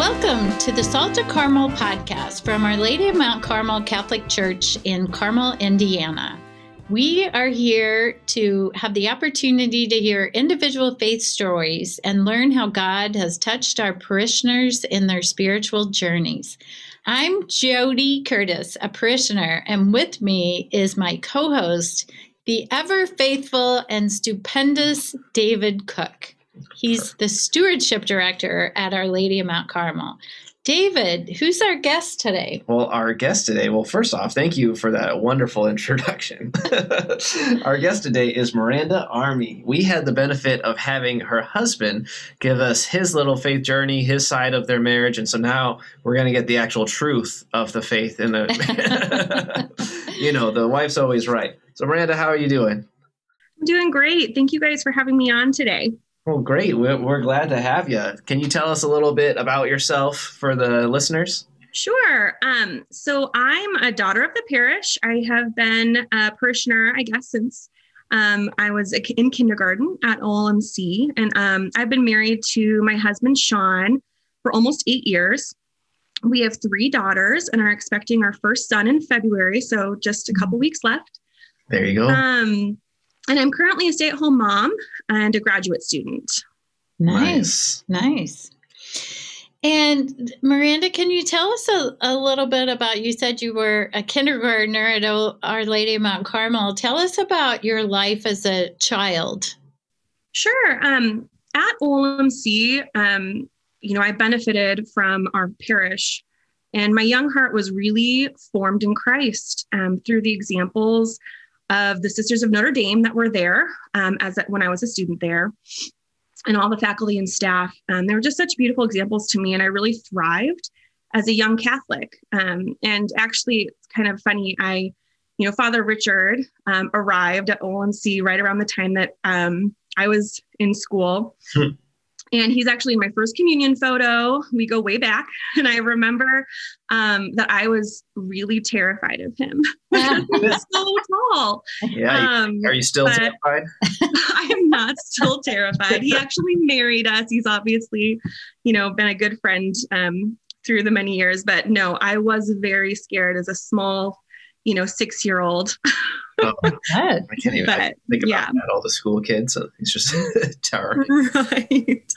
Welcome to the Salt of Carmel podcast from Our Lady of Mount Carmel Catholic Church in Carmel, Indiana. We are here to have the opportunity to hear individual faith stories and learn how God has touched our parishioners in their spiritual journeys. I'm Jody Curtis, a parishioner, and with me is my co host, the ever faithful and stupendous David Cook. He's the stewardship director at Our Lady of Mount Carmel. David, who's our guest today? Well, our guest today, well, first off, thank you for that wonderful introduction. our guest today is Miranda Army. We had the benefit of having her husband give us his little faith journey, his side of their marriage, and so now we're going to get the actual truth of the faith in the you know, the wife's always right. So Miranda, how are you doing? I'm doing great. Thank you guys for having me on today. Well, great. We're, we're glad to have you. Can you tell us a little bit about yourself for the listeners? Sure. Um, so I'm a daughter of the parish. I have been a parishioner, I guess, since um, I was in kindergarten at OLMC. And um, I've been married to my husband, Sean, for almost eight years. We have three daughters and are expecting our first son in February. So just a couple weeks left. There you go. Um, and I'm currently a stay at home mom and a graduate student. Nice. Nice. And Miranda, can you tell us a, a, little bit about? You said you were a kindergartner at Our Lady of Mount Carmel. Tell us about your life as a child. Sure. Um, at OLMC, um, you know, I benefited from our parish, and my young heart was really formed in Christ um, through the examples of the Sisters of Notre Dame that were there um, as when I was a student there, and all the faculty and staff. Um, they were just such beautiful examples to me, and I really thrived as a young Catholic. Um, and actually, it's kind of funny. I, you know, Father Richard um, arrived at OLMC right around the time that um, I was in school. Hmm. And he's actually my first communion photo. We go way back. And I remember um, that I was really terrified of him. was so tall. Yeah. Um, are you still terrified? I am not still terrified. He actually married us. He's obviously, you know, been a good friend um, through the many years. But no, I was very scared as a small, you know, six year old. oh, I can't even but, think about yeah. that. All the school kids, so it's just terror. Right.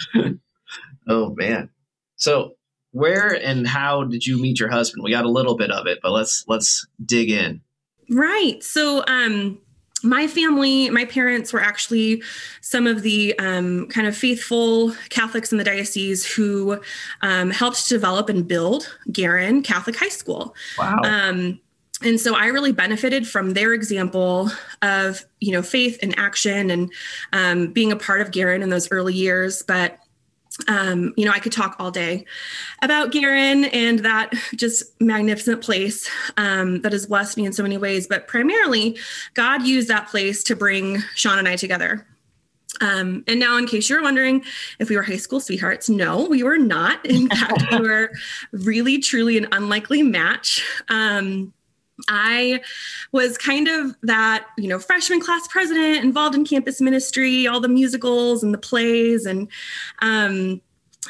oh man. So where and how did you meet your husband? We got a little bit of it, but let's let's dig in. Right. So um my family, my parents were actually some of the um, kind of faithful Catholics in the diocese who um, helped develop and build Guerin Catholic High School. Wow. Um, and so i really benefited from their example of you know faith and action and um, being a part of Guerin in those early years but um, you know, I could talk all day about Guerin and that just magnificent place um, that has blessed me in so many ways. But primarily, God used that place to bring Sean and I together. Um, and now, in case you're wondering if we were high school sweethearts, no, we were not. In fact, we were really, truly an unlikely match. Um, I was kind of that, you know, freshman class president involved in campus ministry, all the musicals and the plays. And um,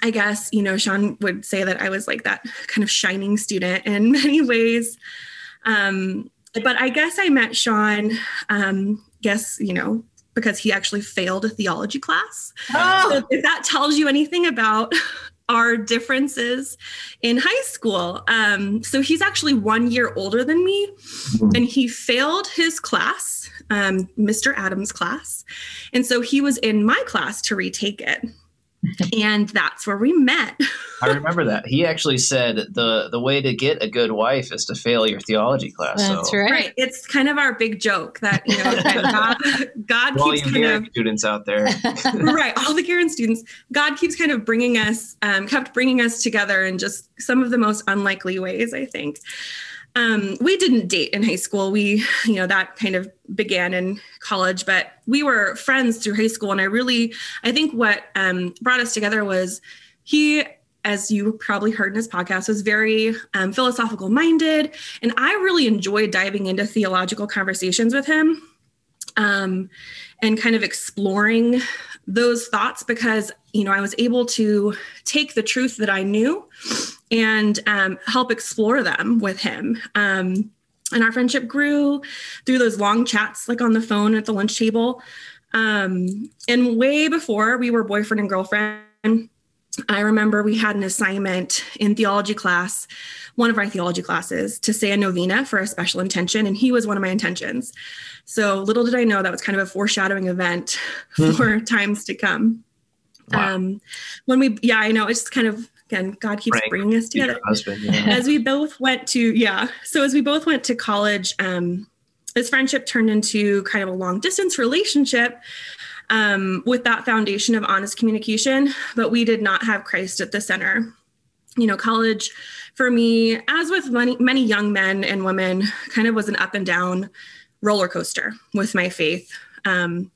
I guess, you know, Sean would say that I was like that kind of shining student in many ways. Um, but I guess I met Sean, um, guess, you know, because he actually failed a theology class. Oh. So if that tells you anything about our differences in high school. Um, so he's actually one year older than me, mm-hmm. and he failed his class, um, Mr. Adams' class. And so he was in my class to retake it and that's where we met. I remember that. He actually said the the way to get a good wife is to fail your theology class. That's so. right. right. It's kind of our big joke that you know God, God all keeps you kind of students out there. right, all the Guerin students. God keeps kind of bringing us, um, kept bringing us together in just some of the most unlikely ways. I think. Um, we didn't date in high school. We, you know, that kind of began in college, but we were friends through high school. And I really, I think what um, brought us together was he, as you probably heard in his podcast, was very um, philosophical minded. And I really enjoyed diving into theological conversations with him. um, and kind of exploring those thoughts because you know I was able to take the truth that I knew and um, help explore them with him. Um, and our friendship grew through those long chats, like on the phone at the lunch table. Um, and way before we were boyfriend and girlfriend, I remember we had an assignment in theology class, one of our theology classes, to say a novena for a special intention, and he was one of my intentions. So little did I know that was kind of a foreshadowing event hmm. for times to come. Wow. Um, when we, yeah, I know it's kind of again, God keeps Frank, bringing us together. Husband, yeah. As we both went to, yeah, so as we both went to college, um, this friendship turned into kind of a long distance relationship um, with that foundation of honest communication, but we did not have Christ at the center. You know, college for me, as with many, many young men and women, kind of was an up and down roller coaster with my faith. Um,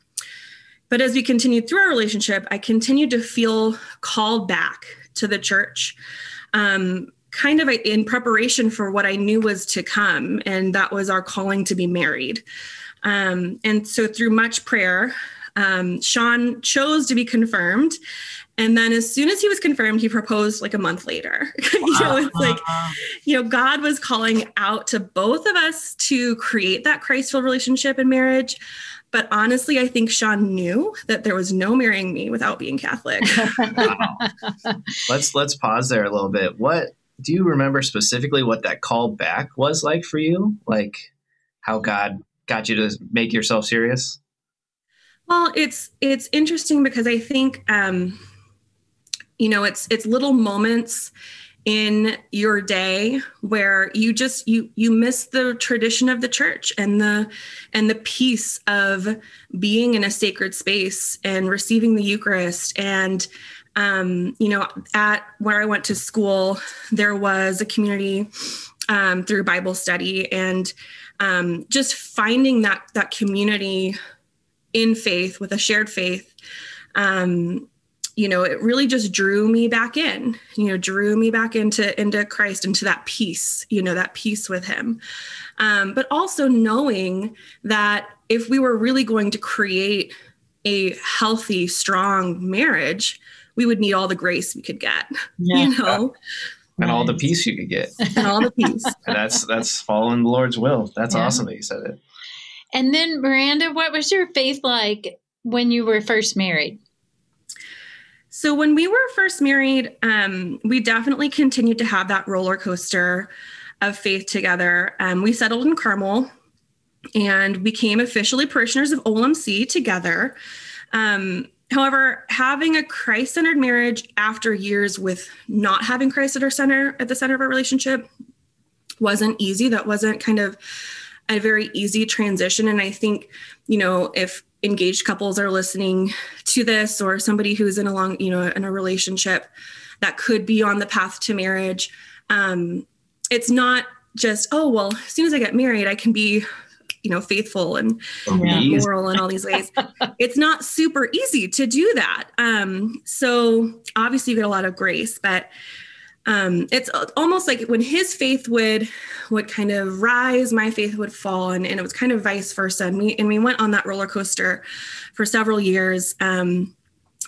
but as we continued through our relationship, I continued to feel called back to the church. Um, kind of in preparation for what I knew was to come, and that was our calling to be married. Um, and so, through much prayer, um, Sean chose to be confirmed. And then as soon as he was confirmed, he proposed like a month later. you know, it's like, you know, God was calling out to both of us to create that Christ-filled relationship in marriage. But honestly, I think Sean knew that there was no marrying me without being Catholic. let's let's pause there a little bit. What do you remember specifically what that call back was like for you? Like how God got you to make yourself serious? Well, it's it's interesting because I think um, you know it's it's little moments in your day where you just you you miss the tradition of the church and the and the peace of being in a sacred space and receiving the Eucharist. And um, you know at where I went to school there was a community um, through Bible study and um, just finding that that community in faith with a shared faith um, you know it really just drew me back in you know drew me back into into christ into that peace you know that peace with him. Um, but also knowing that if we were really going to create a healthy strong marriage we would need all the grace we could get yeah. you know? And all the peace you could get. And all the peace. And that's that's following the lord's will. That's yeah. awesome that you said it. And then, Miranda, what was your faith like when you were first married? So, when we were first married, um, we definitely continued to have that roller coaster of faith together. Um, we settled in Carmel and became officially parishioners of OLMC together. Um, however, having a Christ centered marriage after years with not having Christ at our center, at the center of our relationship, wasn't easy. That wasn't kind of a very easy transition. And I think, you know, if engaged couples are listening to this or somebody who's in a long, you know, in a relationship that could be on the path to marriage, um, it's not just, oh, well, as soon as I get married, I can be you know faithful and yeah. moral in all these ways it's not super easy to do that um so obviously you get a lot of grace but um, it's almost like when his faith would would kind of rise, my faith would fall, and, and it was kind of vice versa. And we and we went on that roller coaster for several years. Um,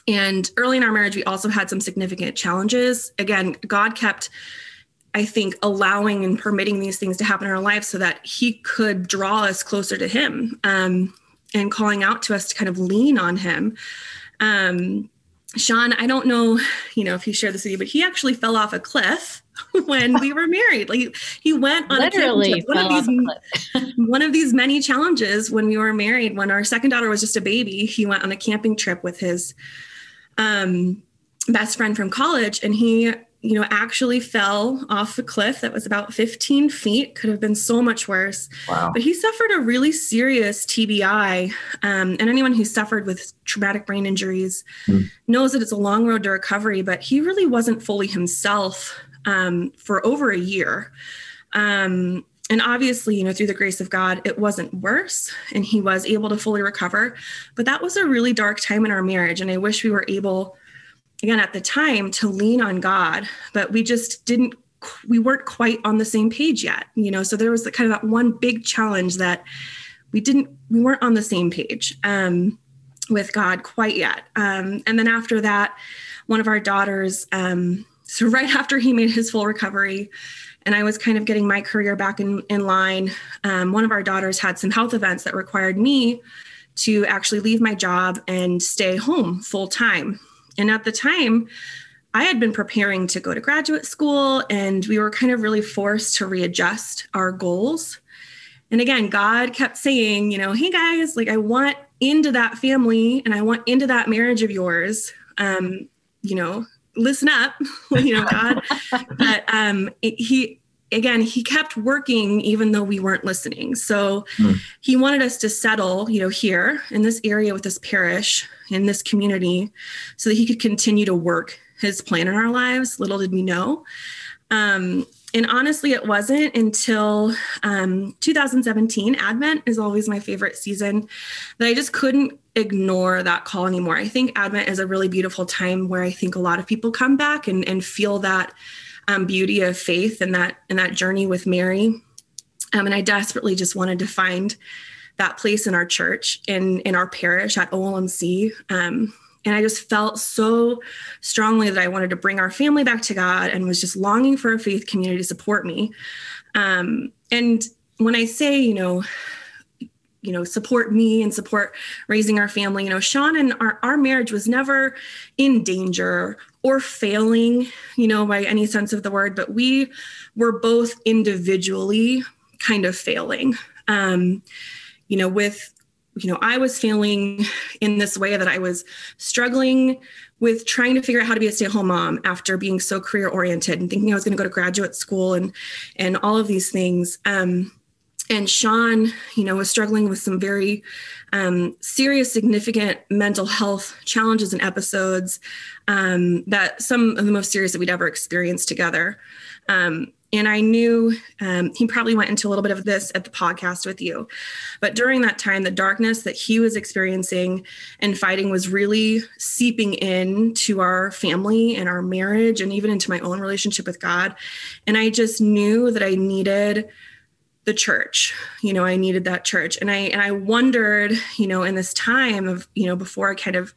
and early in our marriage, we also had some significant challenges. Again, God kept, I think, allowing and permitting these things to happen in our lives so that He could draw us closer to Him um, and calling out to us to kind of lean on Him. Um, Sean, I don't know, you know, if he shared this with you, but he actually fell off a cliff when we were married. Like he went on literally one of these one of these many challenges when we were married. When our second daughter was just a baby, he went on a camping trip with his um, best friend from college, and he you know, actually fell off a cliff that was about 15 feet. Could have been so much worse. Wow. But he suffered a really serious TBI. Um, and anyone who suffered with traumatic brain injuries mm. knows that it's a long road to recovery, but he really wasn't fully himself um, for over a year. Um, and obviously, you know, through the grace of God, it wasn't worse and he was able to fully recover. But that was a really dark time in our marriage. And I wish we were able again at the time to lean on God, but we just didn't we weren't quite on the same page yet, you know. So there was kind of that one big challenge that we didn't we weren't on the same page um, with God quite yet. Um, and then after that, one of our daughters, um, so right after he made his full recovery, and I was kind of getting my career back in, in line, um, one of our daughters had some health events that required me to actually leave my job and stay home full time. And at the time, I had been preparing to go to graduate school, and we were kind of really forced to readjust our goals. And again, God kept saying, you know, hey guys, like I want into that family and I want into that marriage of yours. Um, you know, listen up, you know, God. but um, it, he, again, he kept working even though we weren't listening. So mm. he wanted us to settle, you know, here in this area with this parish, in this community, so that he could continue to work his plan in our lives. Little did we know. Um, and honestly, it wasn't until um, 2017. Advent is always my favorite season that I just couldn't ignore that call anymore. I think Advent is a really beautiful time where I think a lot of people come back and, and feel that um, beauty of faith and that and that journey with Mary. Um, and I desperately just wanted to find that place in our church, in in our parish at OLMC. Um, and I just felt so strongly that I wanted to bring our family back to God and was just longing for a faith community to support me. Um, and when I say, you know, you know, support me and support raising our family, you know, Sean and our, our marriage was never in danger or failing, you know, by any sense of the word, but we were both individually kind of failing. Um, you know, with you know, I was feeling in this way that I was struggling with trying to figure out how to be a stay-at-home mom after being so career-oriented and thinking I was going to go to graduate school and and all of these things. Um, and Sean, you know, was struggling with some very um, serious, significant mental health challenges and episodes um, that some of the most serious that we'd ever experienced together. Um, and I knew um, he probably went into a little bit of this at the podcast with you. But during that time, the darkness that he was experiencing and fighting was really seeping in to our family and our marriage and even into my own relationship with God. And I just knew that I needed the church you know i needed that church and i and i wondered you know in this time of you know before i kind of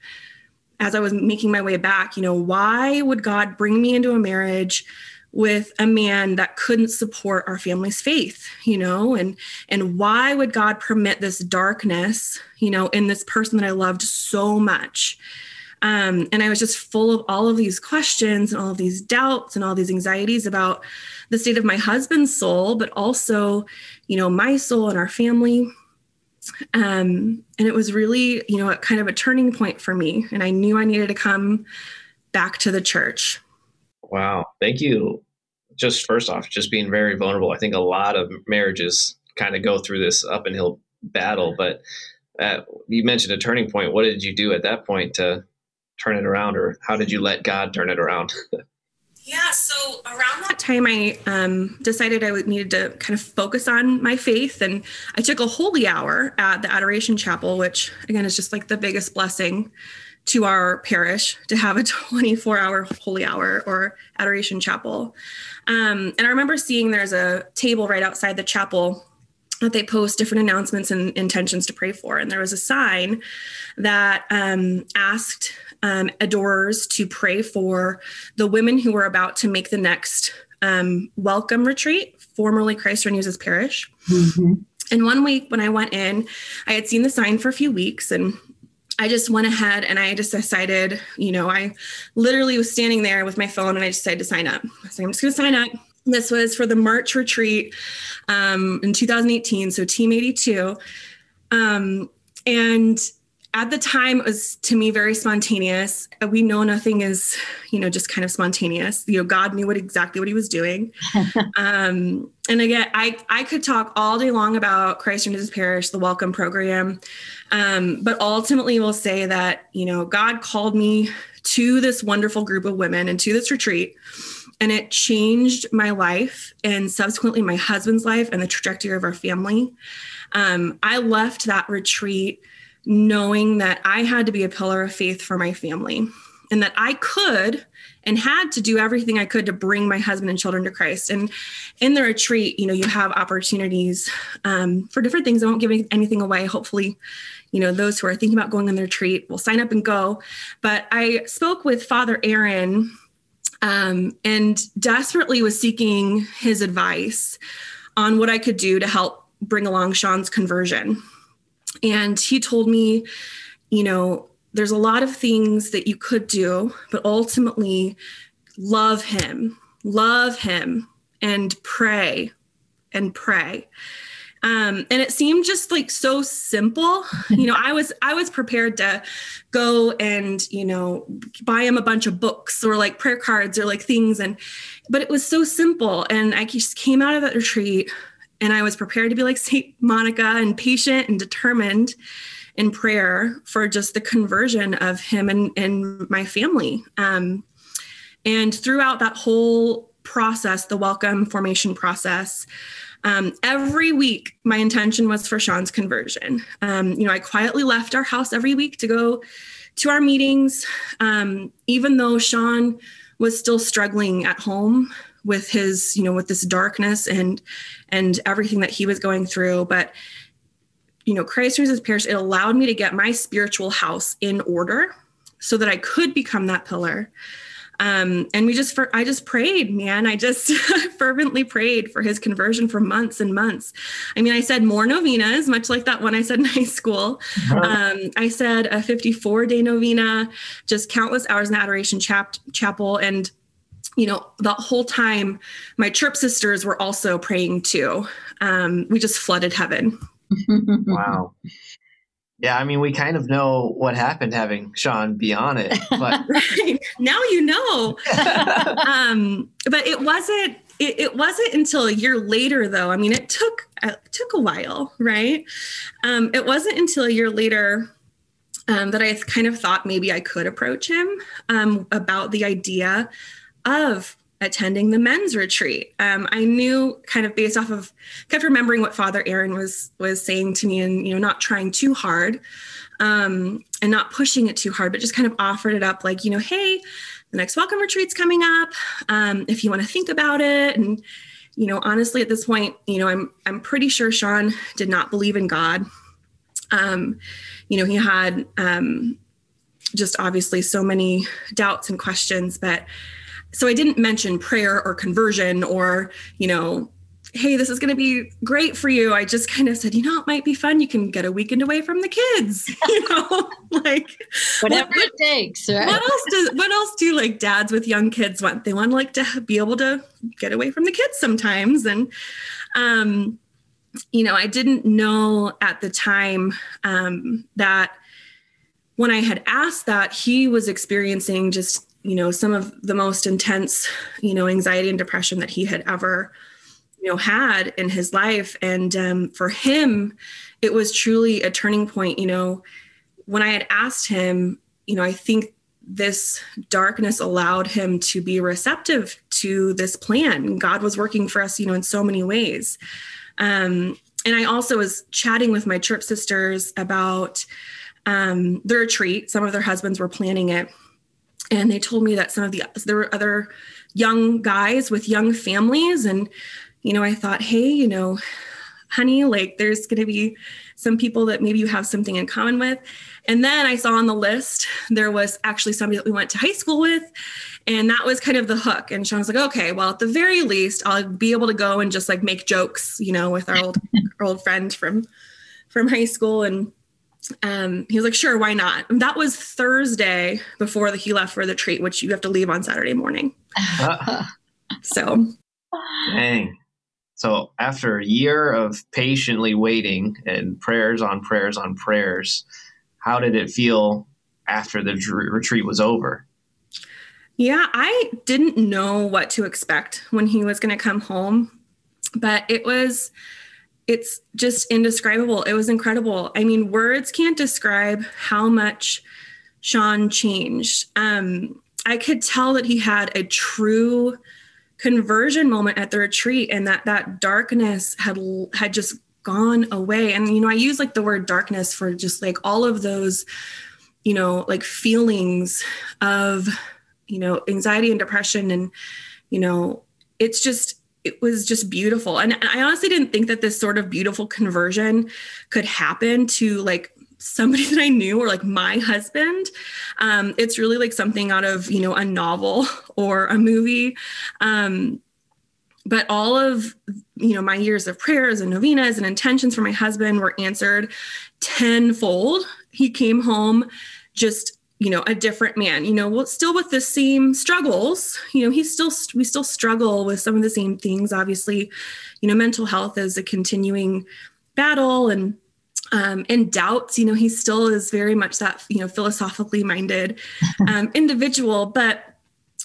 as i was making my way back you know why would god bring me into a marriage with a man that couldn't support our family's faith you know? And and why would god permit this darkness you know in this person that i loved so much? Um, and i was just full of all of these questions and all of these doubts and all these anxieties about the state of my husband's soul but also you know my soul and our family. Um, and it was really you know a kind of a turning point for me. And i knew i needed to come back to the church Wow. Thank you. Just first off, just being very vulnerable. I think a lot of marriages kind of go through this up and hill battle, but uh, you mentioned a turning point. What did you do at that point to turn it around, or how did you let God turn it around? yeah, so around that time, I um, decided I needed to kind of focus on my faith, and I took a holy hour at the Adoration Chapel, which again is just like the biggest blessing to our parish to have a 24 hour holy hour or adoration chapel. Um, and I remember seeing there's a table right outside the chapel that they post different announcements and intentions to pray for. And there was a sign that um, asked um, adorers to pray for the women who were about to make the next um, welcome retreat, formerly Christ Renews Parish. Mm-hmm. And one week when I went in, I had seen the sign for a few weeks and I just went ahead and I just decided, you know, I literally was standing there with my phone and I decided to sign up. I'm just going to sign up. This was for the March retreat um, in 2018, so Team 82. Um, and at the time it was to me very spontaneous. We know nothing is you know just kind of spontaneous. You know god knew what exactly what he was doing. Um, and again i i could talk all day long about christ in his parish the welcome program. Um, but ultimately we'll say that you know god called me to this wonderful group of women and to this retreat and it changed my life and subsequently my husband's life and the trajectory of our family. Um, i left that retreat knowing that I had to be a pillar of faith for my family. and that I could and had to do everything I could to bring my husband and children to Christ. And in the retreat, you know, you have opportunities um, for different things. I won't give anything away. Hopefully, you know, those who are thinking about going on the retreat will sign up and go. But I spoke with Father Aaron um, and desperately was seeking his advice on what I could do to help bring along Sean's conversion. And he told me, you know, there's a lot of things that you could do, but ultimately love him, love him, and pray and pray. Um, and it seemed just like so simple. You know i was i was prepared to go and you know buy him a bunch of books or like prayer cards or like things. And but it was so simple. And i just came out of that retreat and i was prepared to be like saint monica and patient and determined in prayer for just the conversion of him and, and my family. Um, and throughout that whole process, the welcome formation process, um, every week, my intention was for Sean's conversion. Um, you know, I quietly left our house every week to go to our meetings, um, even though Sean was still struggling at home with his, you know, with this darkness and and everything that he was going through. But you know, Christ Renews His Parish, it allowed me to get my spiritual house in order so that I could become that pillar. Um, and we just, for, I just prayed, man. I just fervently prayed for his conversion for months and months. I mean, I said more novenas, much like that one I said in high school. Um, I said a 54 day novena, just countless hours in adoration chap- chapel. And you know, the whole time, my chirp sisters were also praying too. Um, we just flooded heaven wow. Yeah, I mean, we kind of know what happened having Sean be on it, but right. now you know. um, but it wasn't. It, it, wasn't until a year later, though. I mean, it took it took a while, right? Um, it wasn't until a year later um, that I kind of thought maybe I could approach him um, about the idea of attending the men's retreat. Um, I knew kind of based off of kept remembering what Father Aaron was was saying to me, and you know, not trying too hard um, and not pushing it too hard, but just kind of offered it up, like you know, hey, the next welcome retreat's coming up. Um, if you want to think about it, and you know, honestly, at this point, you know, I'm I'm pretty sure Sean did not believe in God. Um, you know, he had um, just obviously so many doubts and questions, but so I didn't mention prayer or conversion or, you know, hey, this is going to be great for you. I just kind of said, you know, it might be fun. You can get a weekend away from the kids, you know, like whatever what, it takes. Right? What else does, what else do like dads with young kids want? They want like to be able to get away from the kids sometimes. And, um, you know, I didn't know at the time um, that when I had asked that, he was experiencing just you know some of the most intense you know anxiety and depression that he had ever you know had in his life. And um, for him it was truly a turning point you know. When i had asked him you know i think this darkness allowed him to be receptive to this plan. God was working for us you know in so many ways. Um, and i also was chatting with my church sisters about um, the retreat. Some of their husbands were planning it and they told me that some of the there were other young guys with young families. And you know i thought hey you know honey like there's going to be some people that maybe you have something in common with. And then i saw on the list there was actually somebody that we went to high school with and that was kind of the hook. And sean was like okay well at the very least i'll be able to go and just like make jokes you know with our old our old friend from from high school. And um, he was like, sure, why not? And that was Thursday before the, he left for the treat, which you have to leave on Saturday morning. so, dang. So after a year of patiently waiting and prayers on prayers on prayers, how did it feel after the retreat was over? Yeah, I didn't know what to expect when he was going to come home, but it was it's just indescribable. It was incredible. I mean, words can't describe how much Sean changed. Um, I could tell that he had a true conversion moment at the retreat and that that darkness had had just gone away and you know i use like the word darkness for just like all of those you know, like feelings of, you know, anxiety and depression. And, you know, it's just, it was just beautiful. And I honestly didn't think that this sort of beautiful conversion could happen to like somebody that I knew or like my husband. Um, it's really like something out of, you know, a novel or a movie. Um, but all of you know my years of prayers and novenas and intentions for my husband were answered tenfold he came home just you know a different man you know well still with the same struggles you know he's still we still struggle with some of the same things obviously you know mental health is a continuing battle and um, and doubts you know he still is very much that you know philosophically minded um, individual but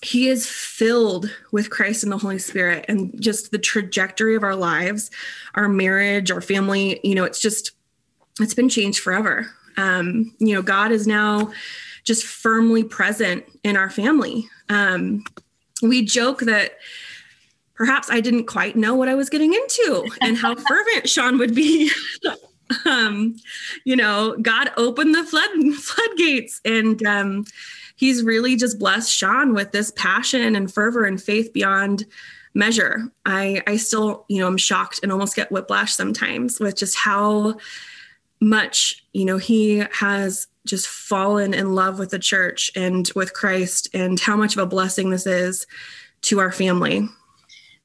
he is filled with Christ and the Holy Spirit and just the trajectory of our lives, our marriage, our family, you know, it's just, it's been changed forever. Um, you know, God is now just firmly present in our family. Um, we joke that perhaps I didn't quite know what I was getting into and how fervent Sean would be. um, you know, God opened the flood floodgates and um, he's really just blessed Sean with this passion and fervor and faith beyond measure. I I still, you know, I'm shocked and almost get whiplash sometimes with just how much, you know, he has just fallen in love with the church and with Christ and how much of a blessing this is to our family.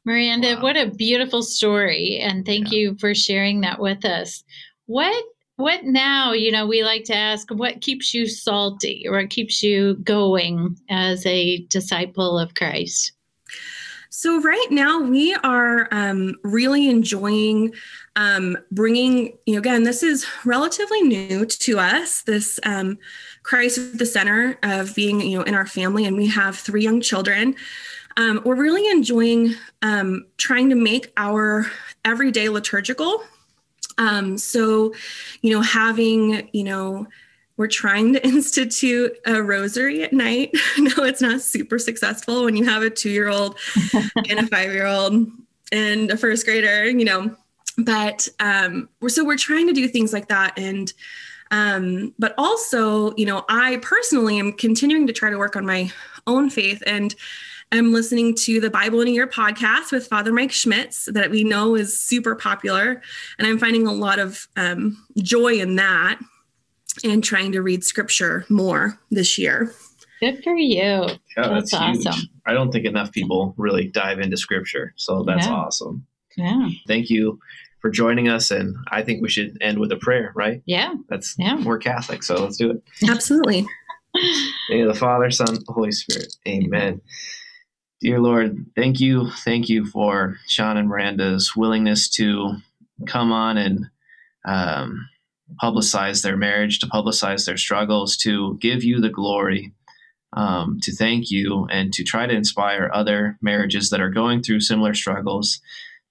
Miranda, wow. what a beautiful story and thank yeah. you for sharing that with us. What what now you know we like to ask what keeps you salty or what keeps you going as a disciple of christ so right now we are um, really enjoying um, bringing you know again this is relatively new to us this um, christ at the center of being you know in our family and we have three young children. Um, we're really enjoying um, trying to make our everyday liturgical. Um, so, you know, having, you know, we're trying to institute a rosary at night. no, it's not super successful when you have a two year old and a five year old and a first grader, you know. But um, we're, so we're trying to do things like that. And, um, but also, you know, I personally am continuing to try to work on my own faith. And I'm listening to the Bible in a Year podcast with Father Mike Schmitz that we know is super popular. And I'm finding a lot of um, joy in that and trying to read scripture more this year. Good for you. Yeah, that's, that's awesome. Huge. I don't think enough people really dive into scripture. So that's yeah. awesome. Yeah. Thank you for joining us. And I think we should end with a prayer, right? Yeah. That's yeah. we're Catholic, so let's do it. Absolutely. In the Father, Son, Holy Spirit. Amen. Dear Lord, thank you, thank you for Sean and Miranda's willingness to come on and um, publicize their marriage, to publicize their struggles, to give you the glory, um, to thank you, and to try to inspire other marriages that are going through similar struggles.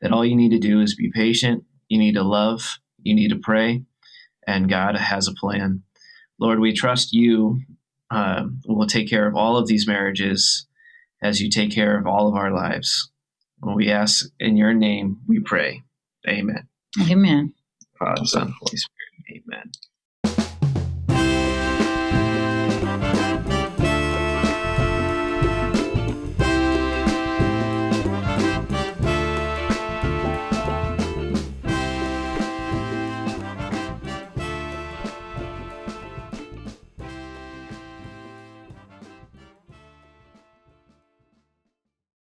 That all you need to do is be patient, you need to love, you need to pray, and God has a plan. Lord, we trust you uh, will take care of all of these marriages as you take care of all of our lives. When we ask in your name, we pray. Amen. Amen. Father, Son, Holy Spirit. Amen.